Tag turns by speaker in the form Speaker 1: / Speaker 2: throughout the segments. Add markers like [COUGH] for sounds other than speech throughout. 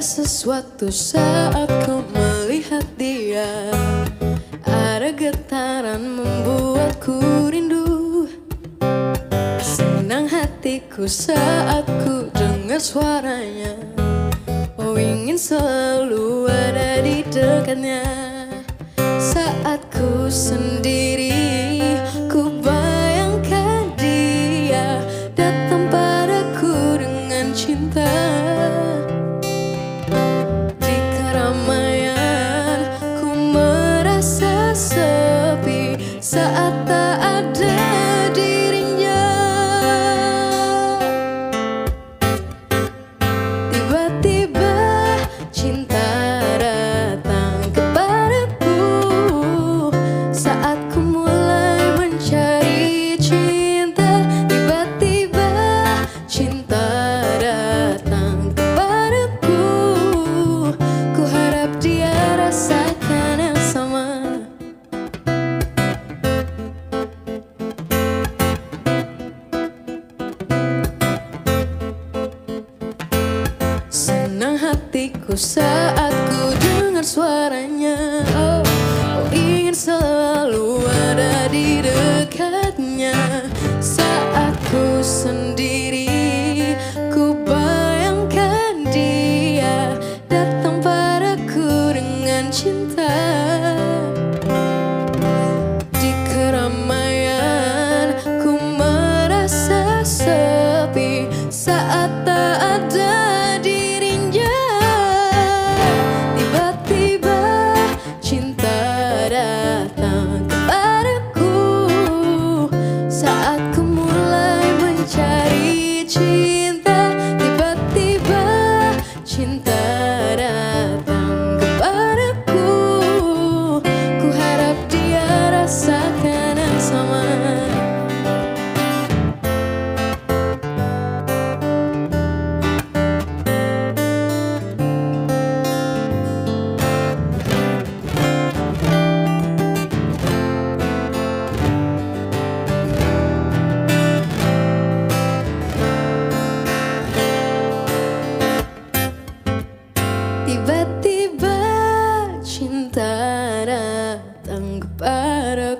Speaker 1: Sesuatu saat ku melihat dia. Ada getaran membuatku rindu. Senang hatiku saat ku dengar suaranya. Oh ingin selalu ada di dekatnya. Saat ku sendiri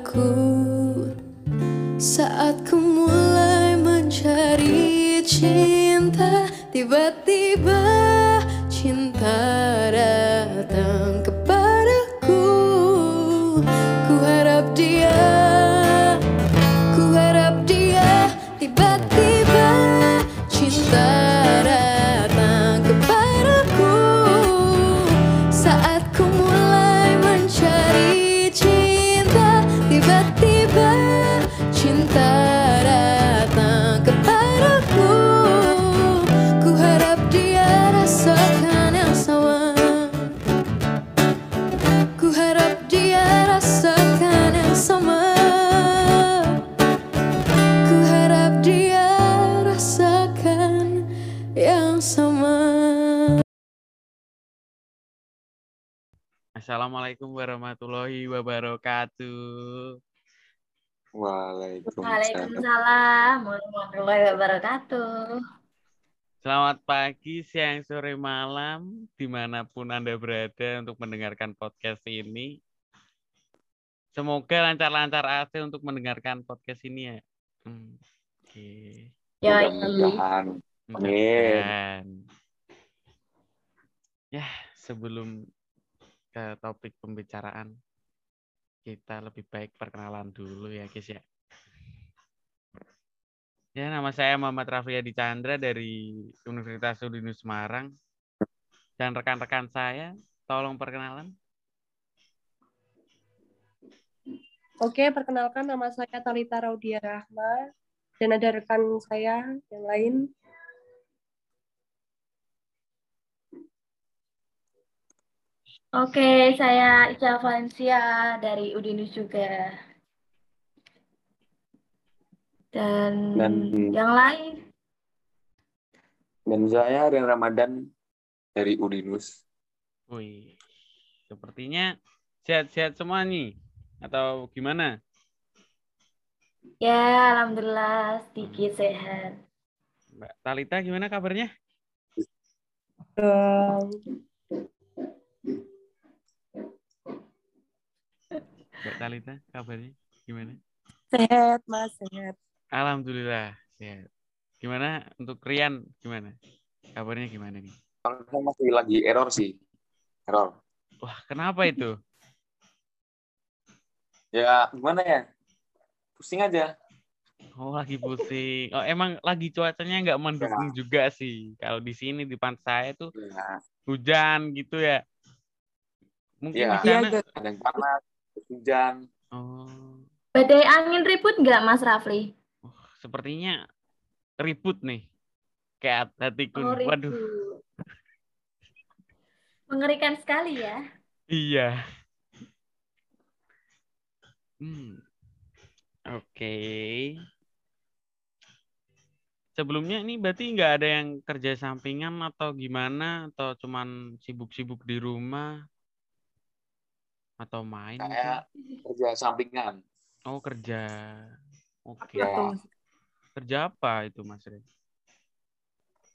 Speaker 1: kepadaku Saat ku mulai mencari cinta. Tiba-tiba cinta
Speaker 2: Assalamualaikum warahmatullahi wabarakatuh.
Speaker 3: Waalaikumsalam.
Speaker 4: Waalaikumsalam warahmatullahi wabarakatuh.
Speaker 2: Selamat pagi, siang, sore, malam, di mana pun Anda berada untuk mendengarkan podcast ini. Semoga lancar-lancar AC untuk mendengarkan podcast ini ya. Hmm, Oke.
Speaker 4: Ya,
Speaker 3: Mudah-mudahan. Amin.
Speaker 2: Ya, sebelum ke topik pembicaraan, kita lebih baik perkenalan dulu ya, guys ya. Ya, nama saya Muhammad Raffiadi Chandra dari Universitas Udinus Semarang. Dan rekan-rekan saya, tolong perkenalan.
Speaker 5: Oke, perkenalkan nama saya Talita Raudia Rahma dan ada rekan saya yang lain.
Speaker 4: Oke, saya Ica Valencia dari Udinus juga. Dan,
Speaker 3: Dan-
Speaker 4: yang lain,
Speaker 3: Dan saya Rian Ramadan dari Udinus.
Speaker 2: Wih, sepertinya sehat-sehat semua nih. Atau gimana?
Speaker 4: ya alhamdulillah sedikit sehat.
Speaker 2: Mbak Talita gimana kabarnya?
Speaker 5: dong.
Speaker 2: Mbak Talita, kabarnya gimana?
Speaker 5: Sehat, Mas, sehat.
Speaker 2: Alhamdulillah sehat. Gimana untuk Rian? Gimana? Kabarnya gimana nih?
Speaker 3: Kalau saya masih lagi error sih. Error.
Speaker 2: Wah, kenapa itu? [LAUGHS]
Speaker 3: Ya, gimana ya? Pusing aja.
Speaker 2: Oh, lagi pusing. Oh, emang lagi cuacanya nggak mendukung juga sih. Kalau di sini di pantai saya tuh
Speaker 3: Ya,
Speaker 2: hujan gitu ya. Mungkin
Speaker 3: Iya.
Speaker 2: di sana.
Speaker 5: agak
Speaker 3: ada yang panas, hujan.
Speaker 2: Oh,
Speaker 4: Badai angin ribut nggak Mas Rafli?
Speaker 2: oh, sepertinya ribut nih. Kayak hatiku.
Speaker 4: Oh.
Speaker 2: Waduh.
Speaker 4: Mengerikan sekali ya.
Speaker 2: Iya. Hmm. Oke. Sebelumnya ini berarti nggak ada yang kerja sampingan atau gimana atau cuman sibuk-sibuk di rumah atau main
Speaker 3: Saya
Speaker 2: mungkin?
Speaker 3: kerja sampingan.
Speaker 2: Oh, kerja. Oke.
Speaker 3: Ya.
Speaker 5: Atau
Speaker 2: Kerja apa itu, Mas Ren?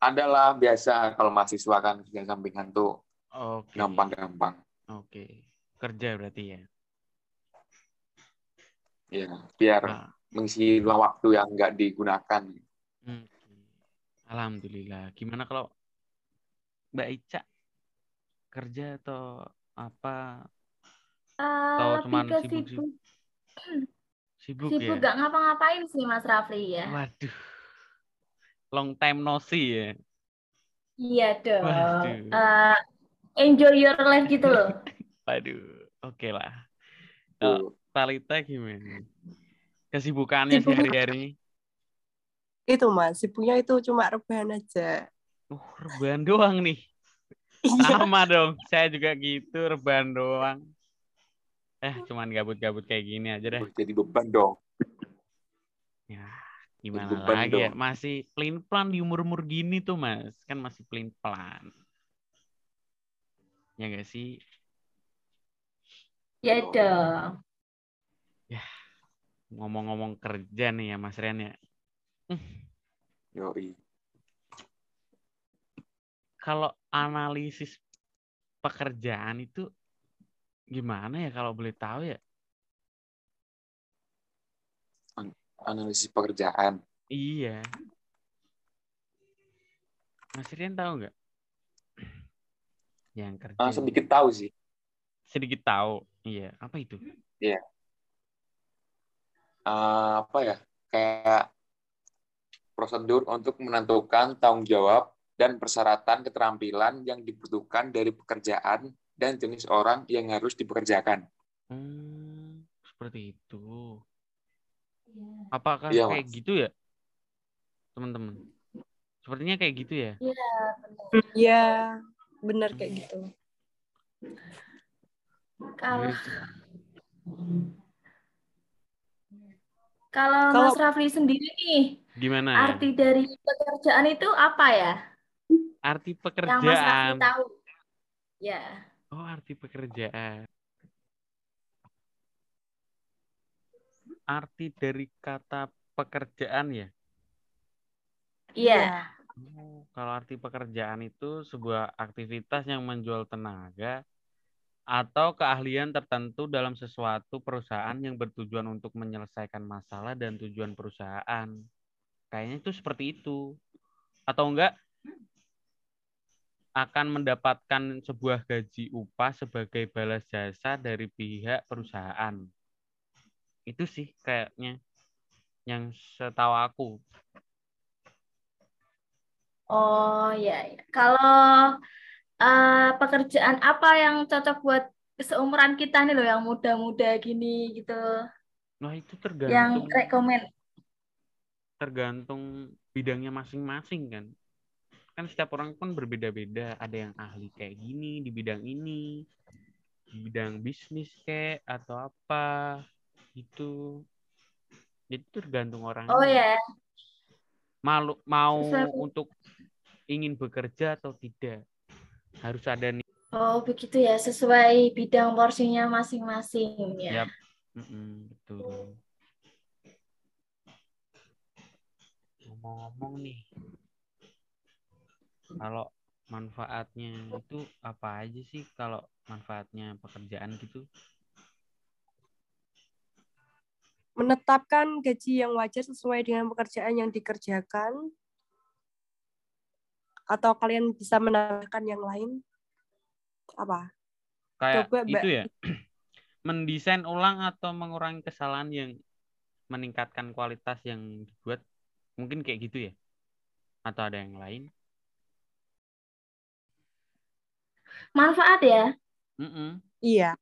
Speaker 3: Adalah biasa kalau mahasiswa kan kerja sampingan tuh
Speaker 2: Oke.
Speaker 3: gampang-gampang.
Speaker 2: Oke. Kerja berarti ya.
Speaker 3: Ya, biar
Speaker 2: Ah,
Speaker 3: mengisi luang waktu yang nggak digunakan.
Speaker 2: Hmm. Alhamdulillah. Gimana kalau Mbak Ica kerja atau apa?
Speaker 4: Eh,
Speaker 2: Atau
Speaker 4: lebih
Speaker 2: cuman
Speaker 4: ke
Speaker 2: sibuk-sibuk?
Speaker 4: sibuk,
Speaker 2: Sibuk,
Speaker 4: sibuk
Speaker 2: ya?
Speaker 4: nggak ngapa-ngapain sih Mas Rafli ya.
Speaker 2: Waduh. Long time no see ya.
Speaker 4: Iya dong.
Speaker 2: Waduh.
Speaker 4: Eh, enjoy your life gitu loh. [LAUGHS]
Speaker 2: Waduh. Oke lah.
Speaker 3: Tuh.
Speaker 2: Talita gimana? Kesibukannya
Speaker 5: Sibuk.
Speaker 2: sehari-hari?
Speaker 5: itu, Mas, sibuknya itu cuma rebahan aja.
Speaker 2: Uh, rebahan doang nih.
Speaker 5: Iya.
Speaker 2: Sama dong. Saya juga gitu, rebahan doang. Eh, cuman gabut-gabut kayak gini aja deh.
Speaker 3: Jadi beban dong.
Speaker 2: Ya, gimana
Speaker 3: beban
Speaker 2: lagi ya?
Speaker 3: dong.
Speaker 2: Masih pelin-pelan di umur-umur gini tuh, Mas. Kan masih pelin-pelan. Ya nggak sih?
Speaker 4: Ya dong.
Speaker 2: Ngomong-ngomong kerja nih ya, Mas Ren ya.
Speaker 3: Yoi.
Speaker 2: Kalau analisis pekerjaan itu gimana ya kalau boleh tahu ya?
Speaker 3: Analisis pekerjaan.
Speaker 2: Iya. Mas Rian tahu nggak? [CLEARS THROAT] Yang kerja.
Speaker 3: Ah, sedikit tahu sih.
Speaker 2: Sedikit tahu. Iya. Apa itu?
Speaker 3: Ah, apa ya? Kayak prosedur untuk menentukan tanggung jawab dan persyaratan keterampilan yang dibutuhkan dari pekerjaan dan jenis orang yang harus dipekerjakan.
Speaker 2: Hmm, seperti itu. Apakah
Speaker 3: Iya,
Speaker 2: kayak
Speaker 3: Mas.
Speaker 2: gitu ya, teman-teman? Sepertinya kayak gitu ya.
Speaker 5: Iya, benar kayak gitu.
Speaker 4: Kalau
Speaker 2: Gitu.
Speaker 4: kalau
Speaker 5: Kalau-
Speaker 4: Mas Rafli sendiri nih,
Speaker 2: Gimana ya?
Speaker 4: arti dari pekerjaan itu apa ya?
Speaker 2: Arti
Speaker 4: Yang Mas Rafli
Speaker 2: pekerjaan.
Speaker 4: tahu. Ya.
Speaker 2: Oh, arti pekerjaan. Arti dari kata pekerjaan ya.
Speaker 4: Iya.
Speaker 2: Oh, kalau arti pekerjaan itu sebuah aktivitas yang menjual tenaga atau keahlian tertentu dalam sesuatu perusahaan yang bertujuan untuk menyelesaikan masalah dan tujuan perusahaan. Kayaknya itu seperti itu. Atau enggak akan mendapatkan sebuah gaji upah sebagai balas jasa dari pihak perusahaan. Itu sih kayaknya yang setahu aku.
Speaker 4: Oh ya, ya. Kalau eh, pekerjaan apa yang cocok buat seumuran kita nih loh, yang muda-muda gini gitu,
Speaker 2: Nah, itu
Speaker 4: yang
Speaker 2: tergantung
Speaker 4: rekomen.
Speaker 2: tergantung bidangnya masing-masing kan. Kan setiap orang pun berbeda-beda. Ada yang ahli kayak gini di bidang ini, di bidang bisnis kayak atau apa gitu. Jadi tergantung orang
Speaker 4: Oh ya,
Speaker 2: malu mau untuk ingin bekerja atau tidak. Harus ada nih.
Speaker 4: oh begitu ya, sesuai bidang porsinya masing-masing ya.
Speaker 2: Yap. Mm-mm, betul. Ngomong-ngomong nih, kalau manfaatnya itu apa aja sih kalau manfaatnya pekerjaan gitu?
Speaker 5: Menetapkan gaji yang wajar sesuai dengan pekerjaan yang dikerjakan. Atau kalian bisa menambahkan yang lain? Apa?
Speaker 2: Kayak
Speaker 5: Coba,
Speaker 2: itu ya. [CLEARS THROAT] Mendesain ulang atau mengurangi kesalahan yang meningkatkan kualitas yang dibuat. Mungkin kayak gitu ya. Atau ada yang lain?
Speaker 4: Manfaat ya.
Speaker 2: Mm-mm.
Speaker 5: Iya.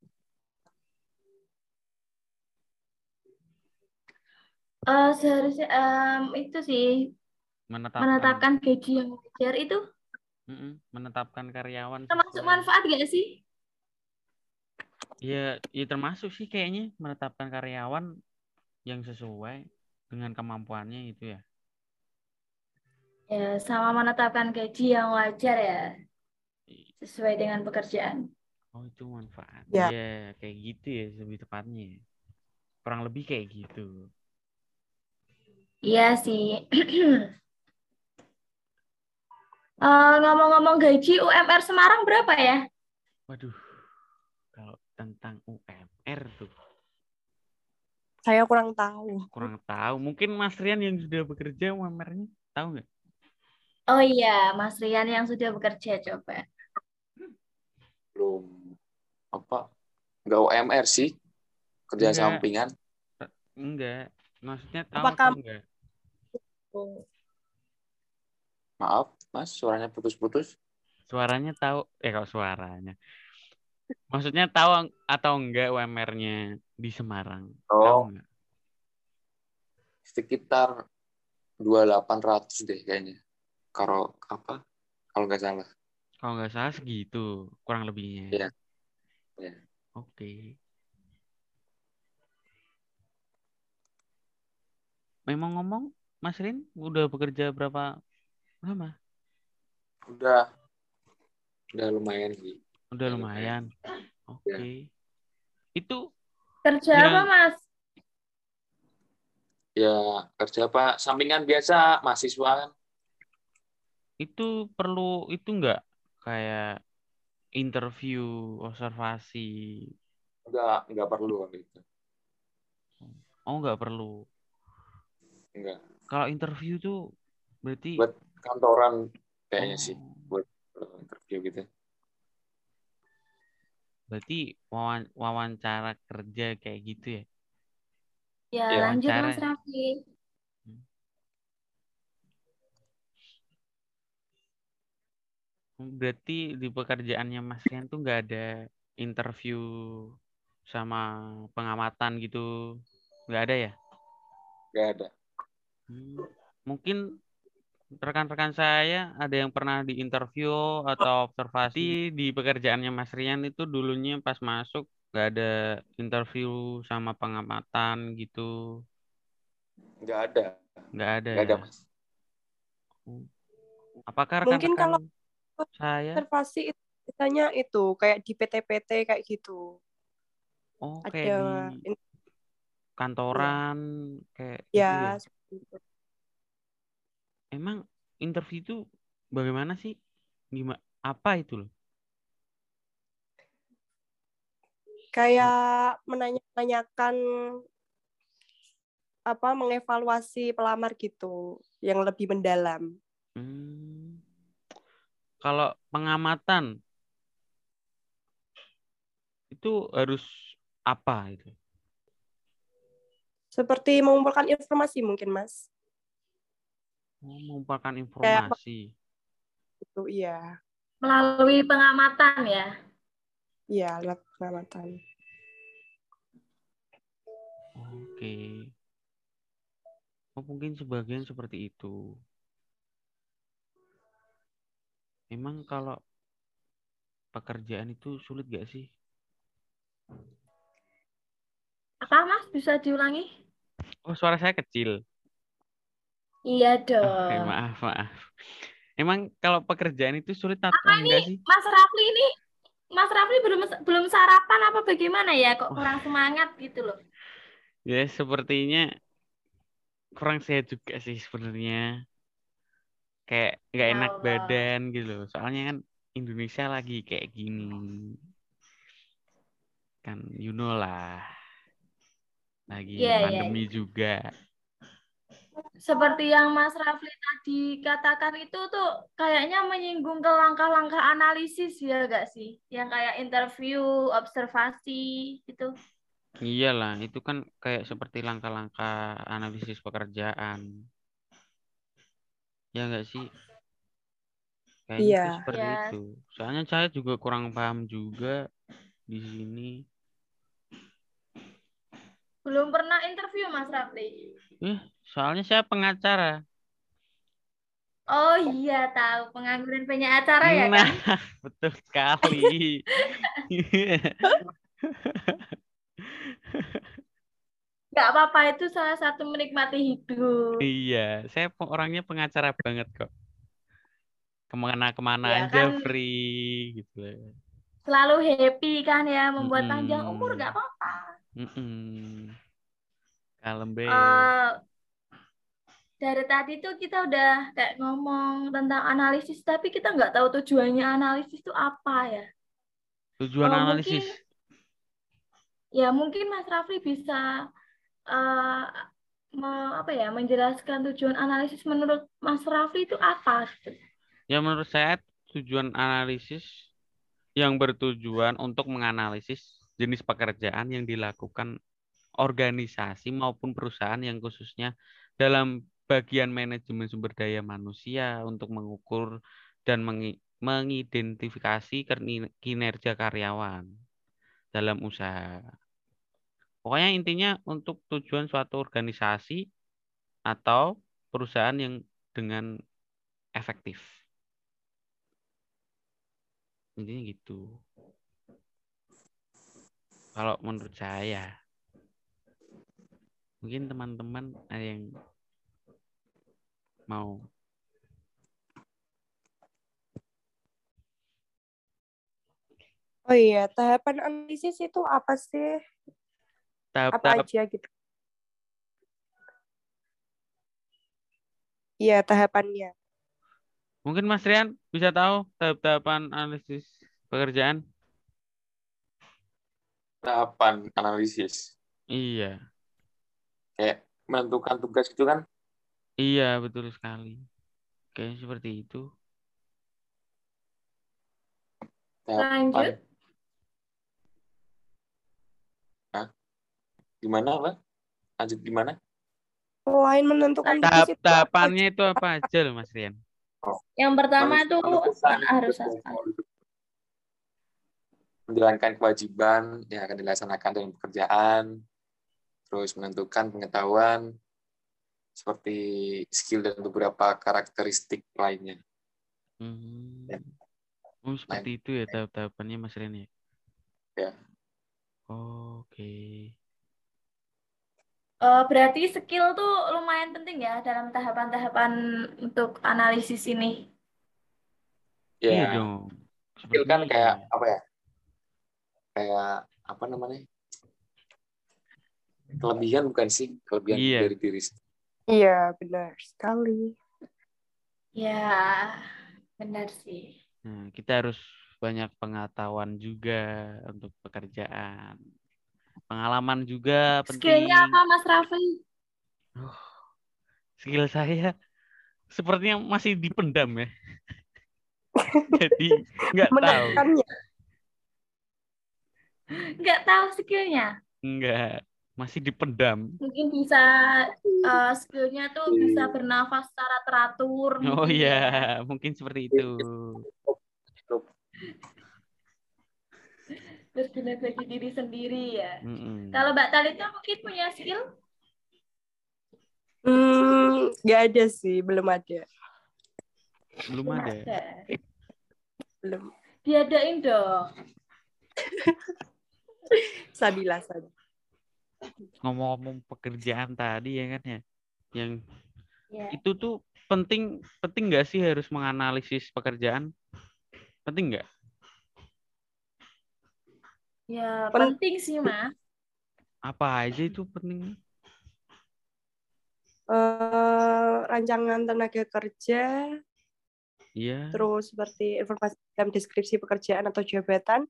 Speaker 4: Eh seharusnya em, itu sih
Speaker 2: Menetapkan.
Speaker 4: menetapkan gaji yang wajar itu
Speaker 2: Mm-mm. Menetapkan karyawan.
Speaker 4: termasuk
Speaker 2: sesuai-
Speaker 4: manfaat gak sih?
Speaker 2: Ya, ya termasuk sih kayaknya menetapkan karyawan yang sesuai dengan kemampuannya itu ya.
Speaker 4: Ya, sama menetapkan gaji yang wajar ya, sesuai dengan pekerjaan.
Speaker 2: Oh itu manfaat.
Speaker 5: Ya.
Speaker 2: Ya, kayak gitu ya lebih tepatnya. Kurang lebih kayak gitu.
Speaker 4: Iya sih. [CLEARS THROAT] Eh, ngomong-ngomong gaji UMR Semarang berapa ya?
Speaker 2: Waduh, kalau tentang UMR tuh
Speaker 5: Saya kurang tahu.
Speaker 2: kurang tahu. Mungkin Mas Rian yang sudah bekerja UMR-nya tahu nggak?
Speaker 4: Oh iya, Mas Rian yang sudah bekerja coba.
Speaker 3: Belum apa nggak UMR sih kerja
Speaker 2: Enggak.
Speaker 3: sampingan
Speaker 2: Enggak. Maksudnya tahu
Speaker 5: Apakah-
Speaker 2: atau enggak?
Speaker 3: maaf mas suaranya putus-putus
Speaker 2: Suaranya tahu, eh kalau suaranya. Maksudnya tahu atau enggak UMR-nya di Semarang? Tahu
Speaker 3: oh
Speaker 2: enggak?
Speaker 3: sekitar 2800 deh kayaknya kalau apa kalau nggak salah
Speaker 2: Kalau nggak salah segitu, kurang lebihnya.
Speaker 3: Iya. Iya.
Speaker 2: Oke. Memang ngomong, Mas Rin udah bekerja berapa lama?
Speaker 3: udah udah lumayan sih
Speaker 2: Udah lumayan. Oke. Itu
Speaker 4: Kerja
Speaker 2: Ya.
Speaker 4: apa, Mas?
Speaker 3: ya kerja apa sampingan biasa mahasiswa kan
Speaker 2: itu perlu itu enggak kayak interview, observasi.
Speaker 3: nggak nggak perlu waktu itu
Speaker 2: Oh, enggak perlu.
Speaker 3: nggak
Speaker 2: Kalau interview tuh berarti
Speaker 3: Buat kantoran kayaknya sih
Speaker 2: Oh,
Speaker 3: buat interview gitu
Speaker 2: berarti wawan- wawancara kerja kayak gitu ya?
Speaker 4: Ya,
Speaker 3: Ya,
Speaker 4: lanjut
Speaker 2: wawancara.
Speaker 4: Mas Raffi.
Speaker 2: Berarti di pekerjaannya Mas Rian tuh nggak ada interview sama pengamatan gitu, nggak ada ya?
Speaker 3: nggak ada
Speaker 2: Hmm, Mungkin rekan-rekan saya ada yang pernah diinterview atau observasi di pekerjaannya Mas Rian itu dulunya pas masuk nggak ada interview sama pengamatan gitu,
Speaker 3: nggak ada
Speaker 2: nggak ada.
Speaker 3: nggak ada
Speaker 2: ya?
Speaker 3: mas
Speaker 2: Apakah
Speaker 5: Mungkin
Speaker 2: rekan-rekan
Speaker 5: kalau-
Speaker 2: saya?
Speaker 5: Observasi itu biasanya itu kayak di PT-PT kayak gitu.
Speaker 2: Oh,
Speaker 5: Ada
Speaker 2: kayak di
Speaker 5: in-
Speaker 2: kantoran kayak gitu ya.
Speaker 5: ya seperti itu.
Speaker 2: Emang interview itu bagaimana sih? Gimana? Apa itu loh?
Speaker 5: kayak menanyakan apa mengevaluasi pelamar gitu yang lebih mendalam.
Speaker 2: Hmm. Kalau pengamatan itu harus apa itu?
Speaker 5: Seperti mengumpulkan informasi mungkin Mas.
Speaker 2: Oh, mengumpulkan informasi.
Speaker 5: Itu iya.
Speaker 4: Melalui pengamatan ya.
Speaker 5: Iya, alat pengamatan.
Speaker 2: Oke. Oh, mungkin sebagian seperti itu. Emang kalau pekerjaan itu sulit gak sih?
Speaker 4: Apa, Mas? Bisa diulangi?
Speaker 2: Oh, suara saya kecil.
Speaker 4: Iya
Speaker 2: Oke,
Speaker 4: dong.
Speaker 2: maaf, maaf. Emang kalau pekerjaan itu sulit atau
Speaker 4: Apa
Speaker 2: enggak
Speaker 4: ini
Speaker 2: sih?
Speaker 4: Mas Rafli ini Mas Rafli belum belum sarapan apa bagaimana ya? Kok kurang semangat gitu loh.
Speaker 2: Ya, sepertinya kurang sehat juga sih sebenarnya. Kayak nggak enak
Speaker 4: Allah.
Speaker 2: badan gitu loh. Soalnya kan Indonesia lagi kayak gini. Kan you know lah. Lagi
Speaker 4: Iya, iya,
Speaker 2: pandemi juga.
Speaker 4: Seperti yang Mas Rafli tadi katakan itu tuh kayaknya menyinggung ke langkah-langkah analisis ya gak sih? Yang kayak interview, observasi gitu.
Speaker 2: Iyalah, itu kan kayak seperti langkah-langkah analisis pekerjaan. Ya nggak sih? Kayaknya itu
Speaker 5: Iya.
Speaker 2: seperti
Speaker 4: Iya.
Speaker 2: itu. Soalnya saya juga kurang paham juga di sini.
Speaker 4: Belum pernah interview Mas Rafli.
Speaker 2: Eh, soalnya saya pengacara.
Speaker 4: Oh iya tahu pengangguran banyak acara ya
Speaker 2: Nah,
Speaker 4: kan? [LAUGHS]
Speaker 2: betul sekali. [LAUGHS] [LAUGHS]
Speaker 4: Nggak apa-apa itu salah satu menikmati hidup.
Speaker 2: Iya, saya orangnya pengacara banget kok. Ke mana-kemana
Speaker 4: Ya
Speaker 2: aja
Speaker 4: kan.
Speaker 2: free gitu.
Speaker 4: Selalu happy kan ya membuat
Speaker 2: Mm-mm.
Speaker 4: panjang umur nggak apa-apa.
Speaker 2: Kalem be.
Speaker 4: Eh, dari tadi tuh kita udah kayak ngomong tentang analisis, tapi kita nggak tahu tujuannya analisis itu apa ya.
Speaker 2: Tujuan
Speaker 4: oh,
Speaker 2: analisis.
Speaker 4: mungkin- Ya mungkin Mas Rafli bisa eh, me- apa ya menjelaskan tujuan analisis menurut Mas Rafli itu apa? gitu.
Speaker 2: Ya menurut saya tujuan analisis yang bertujuan untuk menganalisis jenis pekerjaan yang dilakukan organisasi maupun perusahaan yang khususnya dalam bagian manajemen sumber daya manusia untuk mengukur dan mengi- mengidentifikasi kinerja karyawan dalam usaha. Pokoknya intinya untuk tujuan suatu organisasi atau perusahaan yang dengan efektif. Intinya gitu. Kalau menurut saya. Mungkin teman-teman ada yang mau
Speaker 5: Oh iya, tahapan analisis itu apa sih? Apa
Speaker 2: tahap-tahap
Speaker 5: aja gitu? Iya, tahapannya.
Speaker 2: Mungkin Mas Rian bisa tahu tahap-tahapan analisis pekerjaan?
Speaker 3: Tahapan analisis.
Speaker 2: Iya.
Speaker 3: Kayak menentukan tugas gitu kan.
Speaker 2: Iya, betul sekali. Kayaknya seperti itu.
Speaker 3: Tahapan
Speaker 4: Lanjut.
Speaker 3: Gimana, Mbak? Lanjut gimana?
Speaker 5: Selain menentukan itu
Speaker 2: tahapannya itu apa aja loh Mas Rian?
Speaker 4: Yang pertama
Speaker 3: menentukan
Speaker 4: harus
Speaker 3: menjalankan kewajiban yang akan dilaksanakan dalam pekerjaan, terus menentukan pengetahuan seperti skill dan beberapa karakteristik lainnya.
Speaker 2: Hmm.
Speaker 3: Ya.
Speaker 2: Oh, seperti itu ya tahap-tahapannya Mas Rian ya?
Speaker 3: Ya.
Speaker 2: Oke.
Speaker 4: Eh, berarti skill tuh lumayan penting ya dalam tahapan-tahapan untuk analisis ini.
Speaker 2: Iya
Speaker 3: Ya,
Speaker 2: dong.
Speaker 3: skill kan kayak
Speaker 2: iya.
Speaker 3: apa ya? Kayak apa namanya? Kelebihan bukan sih? Kelebihan
Speaker 2: Iya.
Speaker 3: dari diri sendiri.
Speaker 5: Iya, benar sekali.
Speaker 4: Ya, benar sih.
Speaker 2: Nah, kita harus banyak pengetahuan juga untuk pekerjaan. Pengalaman juga penting.
Speaker 4: Skillnya apa Mas Rafli?
Speaker 2: Skill saya sepertinya masih dipendam ya. [LAUGHS] Jadi nggak tahu.
Speaker 4: Nggak tahu skillnya.
Speaker 2: Nggak. Masih dipendam.
Speaker 4: Mungkin bisa eh, skillnya tuh bisa bernafas secara teratur.
Speaker 2: Oh
Speaker 4: mungkin ya.
Speaker 2: iya, mungkin seperti itu.
Speaker 4: Terus bagi diri sendiri ya.
Speaker 2: Mm-mm.
Speaker 4: Kalau Mbak Talita mungkin punya skill?
Speaker 5: Hmm, nggak ada sih, belum ada.
Speaker 2: Belum ada.
Speaker 5: Belum.
Speaker 4: Diadain dong. [LAUGHS]
Speaker 5: Sabila, Sabila.
Speaker 2: Ngomong-ngomong pekerjaan tadi ya kan ya, yang
Speaker 4: Ya.
Speaker 2: itu tuh penting penting nggak sih harus menganalisis pekerjaan? Penting nggak?
Speaker 4: Ya,
Speaker 5: Pen-
Speaker 4: penting sih, Mas.
Speaker 2: Apa aja itu penting?
Speaker 5: Eh, rancangan tenaga kerja,
Speaker 2: Iya.
Speaker 5: terus seperti informasi dalam deskripsi pekerjaan atau jabatan,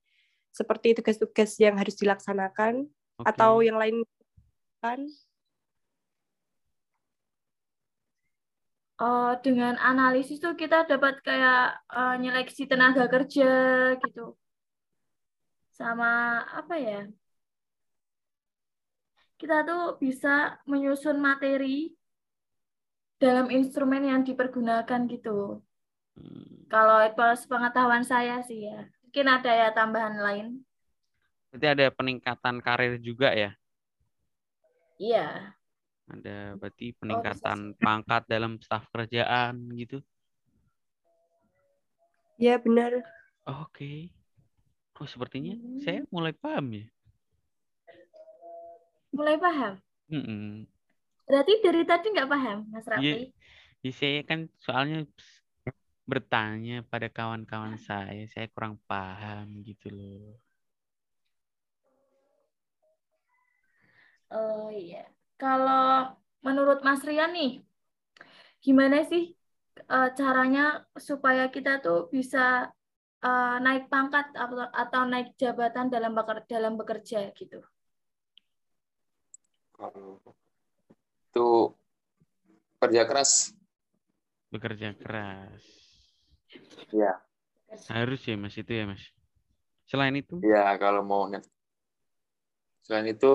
Speaker 5: seperti tugas-tugas yang harus dilaksanakan
Speaker 2: Oke.
Speaker 5: atau yang lain kan.
Speaker 4: Oh, dengan analisis tuh kita dapat kayak eh, nyeleksi tenaga kerja gitu. Sama apa ya? Kita tuh bisa menyusun materi dalam instrumen yang dipergunakan gitu.
Speaker 2: Hmm,
Speaker 4: Kalau itu sepengetahuan saya sih ya. Mungkin ada ya tambahan lain.
Speaker 2: Berarti ada peningkatan karir juga ya?
Speaker 4: Iya.
Speaker 2: Ada berarti peningkatan pangkat dalam staf kerjaan gitu.
Speaker 5: Ya benar.
Speaker 2: Oke. Oh, sepertinya
Speaker 4: Hmm.
Speaker 2: saya mulai paham ya.
Speaker 4: Mulai paham?
Speaker 2: Mm-mm.
Speaker 4: Berarti dari tadi nggak paham, Mas
Speaker 2: Iya.
Speaker 4: Raffi?
Speaker 2: Ya, saya kan soalnya bertanya pada kawan-kawan saya, saya kurang paham gitu loh.
Speaker 4: Oh iya. Kalau menurut Mas Rian nih, gimana sih eh, caranya supaya kita tuh bisa eh, naik pangkat atau, atau naik jabatan dalam beker- dalam bekerja gitu?
Speaker 3: Kalau itu kerja keras,
Speaker 2: Bekerja keras.
Speaker 3: ya.
Speaker 2: Harus ya Mas itu ya Mas. Selain itu,
Speaker 3: Ya kalau mau net. Selain itu,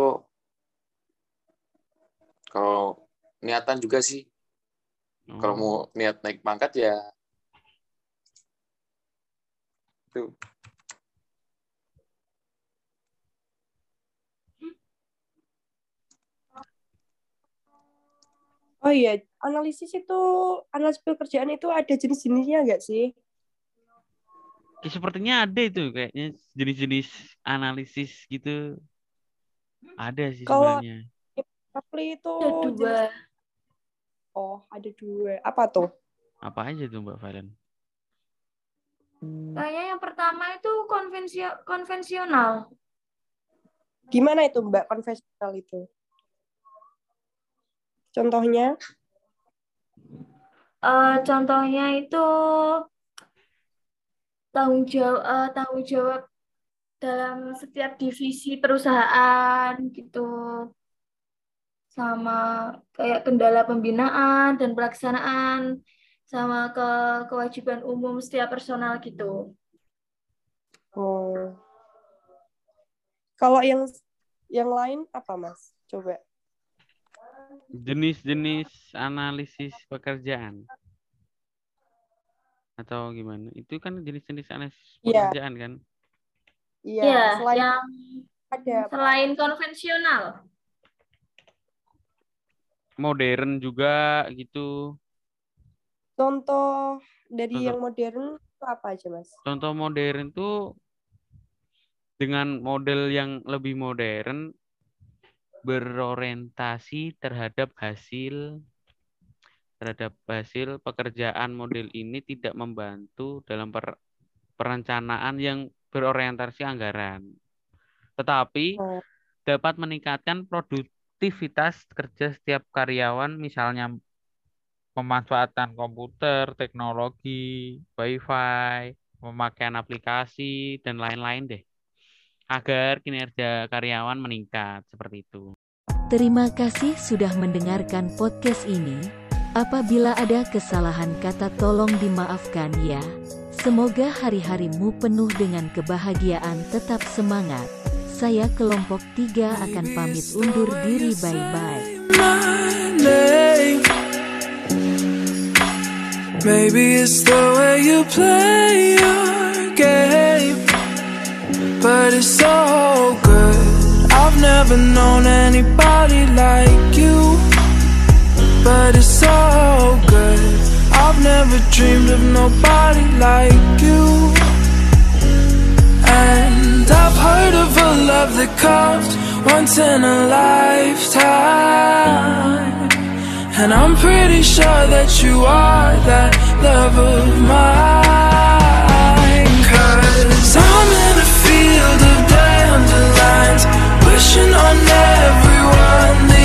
Speaker 3: kalau niatan juga sih. Kalau
Speaker 2: oh,
Speaker 3: mau niat naik pangkat ya itu
Speaker 5: Oh iya, analisis itu analisis pekerjaan itu ada jenis-jenisnya nggak sih?
Speaker 2: ya sepertinya ada itu kayaknya jenis-jenis analisis gitu. Ada sih
Speaker 5: Kalau-
Speaker 2: sebenarnya.
Speaker 5: Rafli itu
Speaker 4: Ada dua.
Speaker 5: jenis Oh, ada dua. Apa tuh?
Speaker 2: Apa aja tuh Mbak Valen?
Speaker 4: Kayaknya yang pertama itu konvensio- konvensional.
Speaker 5: Gimana itu Mbak konvensional itu? Contohnya?
Speaker 4: Eh, contohnya itu tanggung jawab eh, tanggung jawab dalam setiap divisi perusahaan gitu sama kayak kendala pembinaan dan pelaksanaan sama ke kewajiban umum setiap personal gitu.
Speaker 5: Oh. Kalau yang yang lain apa, Mas? Coba.
Speaker 2: Jenis-jenis analisis pekerjaan. Atau gimana? Itu kan jenis-jenis analisis
Speaker 5: Iya.
Speaker 2: pekerjaan kan?
Speaker 5: Iya,
Speaker 4: Ya,
Speaker 5: selain
Speaker 4: yang
Speaker 5: ada apa?
Speaker 4: selain konvensional.
Speaker 2: Modern juga gitu.
Speaker 5: Contoh dari
Speaker 2: Contoh.
Speaker 5: yang modern itu apa aja, Mas?
Speaker 2: Contoh modern tuh dengan model yang lebih modern berorientasi terhadap hasil terhadap hasil pekerjaan model ini tidak membantu dalam per- perencanaan yang berorientasi anggaran. Tetapi
Speaker 5: Oh.
Speaker 2: dapat meningkatkan produktivitas kerja setiap karyawan misalnya pemanfaatan komputer, teknologi, wifi, pemakaian aplikasi dan lain-lain deh. Agar kinerja karyawan meningkat seperti itu.
Speaker 6: Terima kasih sudah mendengarkan podcast ini. Apabila ada kesalahan kata tolong dimaafkan ya. Semoga hari-harimu penuh dengan kebahagiaan tetap semangat. Saya kelompok tiga akan pamit undur diri bye-bye.
Speaker 7: Maybe it's the way you play your game, but it's so good. I've never known anybody like you, but it's so good. I've never dreamed of nobody like you. And I've heard of a love that comes once in a lifetime. And I'm pretty sure that you are that love of mine. Cause I'm in a field of dandelions, wishing on everyone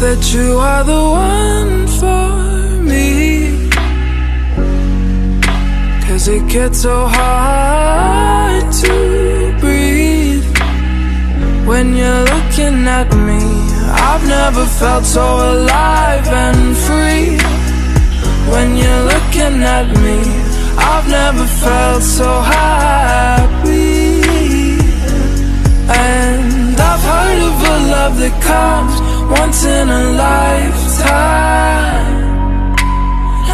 Speaker 7: that you are the one for me. Cause it gets so hard to breathe When you're looking at me. I've never felt so alive and free When you're looking at me. I've never felt so happy. And I've heard of a love that comes once in a lifetime.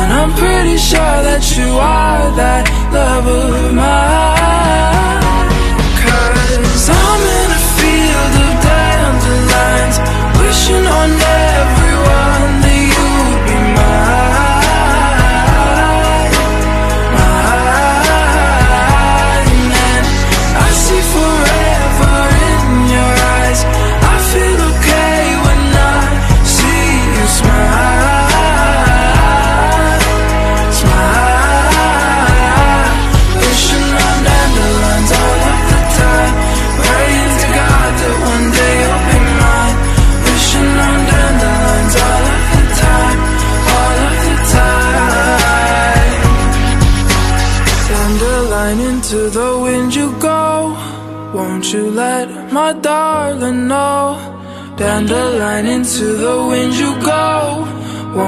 Speaker 7: And I'm pretty sure that you are that love of mine. Cause I'm in a field of dandelions, wishing on everyone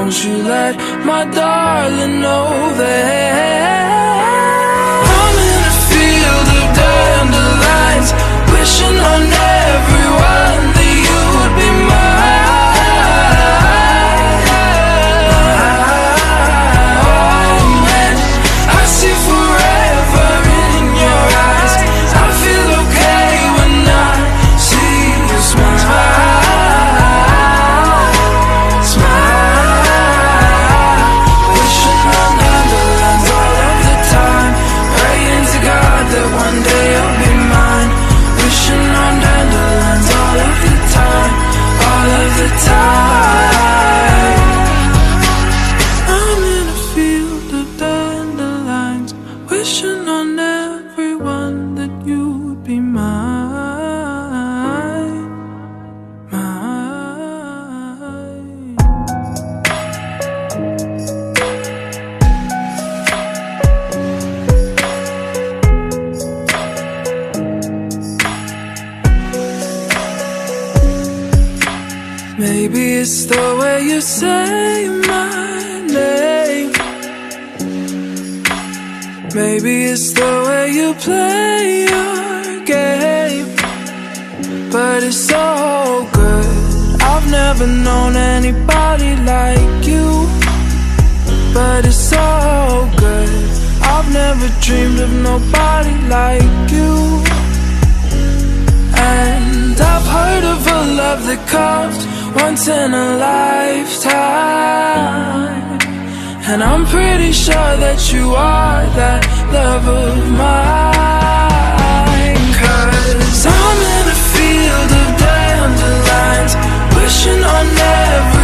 Speaker 7: Won't you let my darling know Maybe it's the way you play your game. But it's so good. I've never known anybody like you. But it's so good. I've never dreamed of nobody like you. And I've heard of a love that comes once in a lifetime. And I'm pretty sure that you are that love of mine. Cause I'm in a field of dandelions, wishing on everyone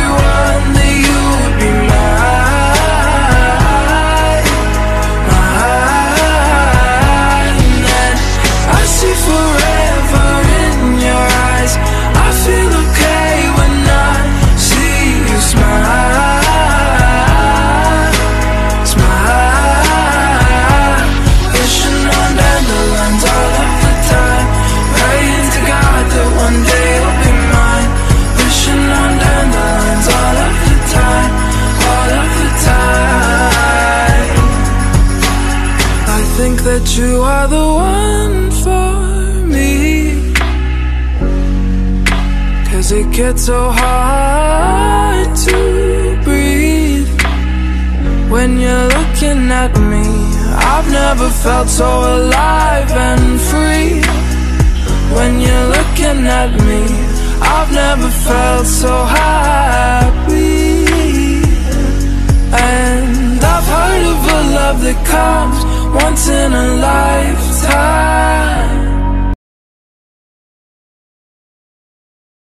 Speaker 7: so hard to breathe when you're looking at me. I've never felt so alive and free when you're looking at me. I've never felt so happy. And I've heard of a love that comes once in a lifetime.